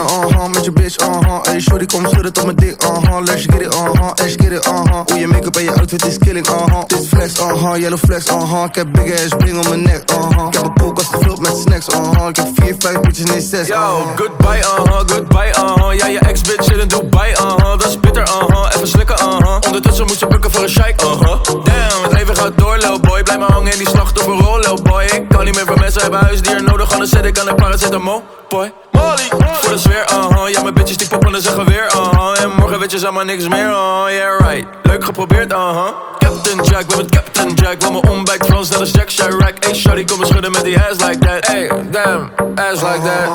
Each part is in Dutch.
uh-huh, met je bitch, uh-huh. Hey, shorty, kom schudden tot mijn dik, uh-huh. Let's get it, uh-huh, let's get it, uh-huh. Hoe je make-up en je outfit is killing, uh-huh. Dit flex, uh-huh, yellow flex, uh-huh. Ik heb big ass ring om mijn nek, uh-huh. Ik heb een koelkast gevuld met snacks, uh-huh. Ik heb vier, vijf bitches, nee zes, Yo, uh-huh. goodbye, uh-huh, goodbye, uh-huh Ja, je ex-bitch zit in Dubai, uh-huh Dat is bitter, uh-huh, even slikken, uh-huh Ondertussen moet je bukken voor een shike, uh-huh Damn, het leven gaat door, lil boy Blijf maar hangen in die slachtofferrol, lil boy Kan niet meer van mensen. Hebben huisdier nodig Anders zet ik aan de paracetamol, boy. Molly, voor de sfeer, uh-huh. Ja, mijn bitches die poppen in zijn geweer, uh-huh. En morgen weet je zeg maar niks meer, uh-huh. Yeah, right, leuk geprobeerd, uh-huh. Captain Jack, ben met Captain Jack. Wil me ontbijt Frans, net als Jack Chirac. Hey, shawty, kom eens schudden met die ass like that. Hey, damn, ass like that.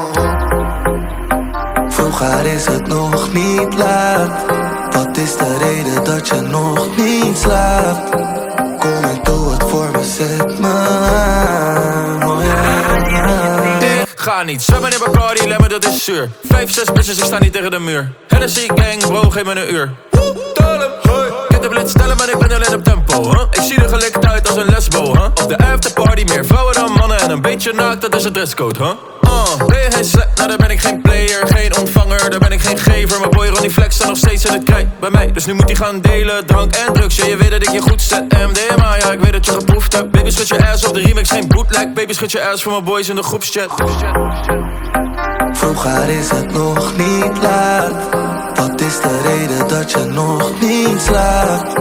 Vroeger is het nog niet laat. Wat is de reden dat je nog niet slaapt? Kom en doe het voor me, zet me ga niet zwemmen in Bacardi, lemmen dat is zuur Vijf, zes bitches, ik sta niet tegen de muur Hennessy gang, bro, geef me een uur hem, hey Ik de blitz stellen, maar ik ben alleen op tempo, huh? Ik zie er gelikt uit als een lesbo, huh? Op de afterparty, meer vrouwen dan mannen En een beetje naakt, dat is het dresscode, huh? Uh, ben je geen? Nou, dan ben ik geen player, geen ontvanger. Dan ben ik geen gever, mijn boy Ronnie Flex staat nog steeds in het krijt bij mij. Dus nu moet hij gaan delen, drank en drugs. Ja, je weet dat ik je goed zet, MDMA Ja, ik weet dat je geproefd hebt. Baby, schud je ass op de remix, geen bootleg Baby, schud je ass voor mijn boys in de groepschat. Vroeger is het nog niet laat. Wat is de reden dat je nog niet slaapt?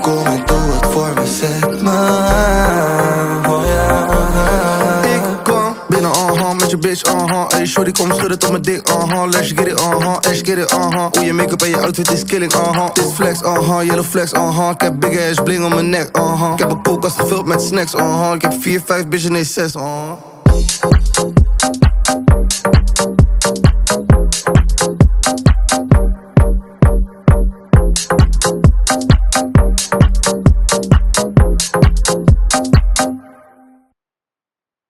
Kom en doe het voor me, zet me. Bitch, uh-huh. Hey, shorty, kom schudden tot mijn dick, uh-huh. Let's get it, uh-huh, let's get it, uh-huh. Hoe je make-up en je outfit is killing, uh-huh. Dit flex, uh-huh, yellow flex, uh-huh. Ik heb big ass bling om mijn nek, uh-huh. Ik heb een koelkast gevuld met snacks, uh-huh. Ik heb vier, vijf bitches, nee zes, uh-huh.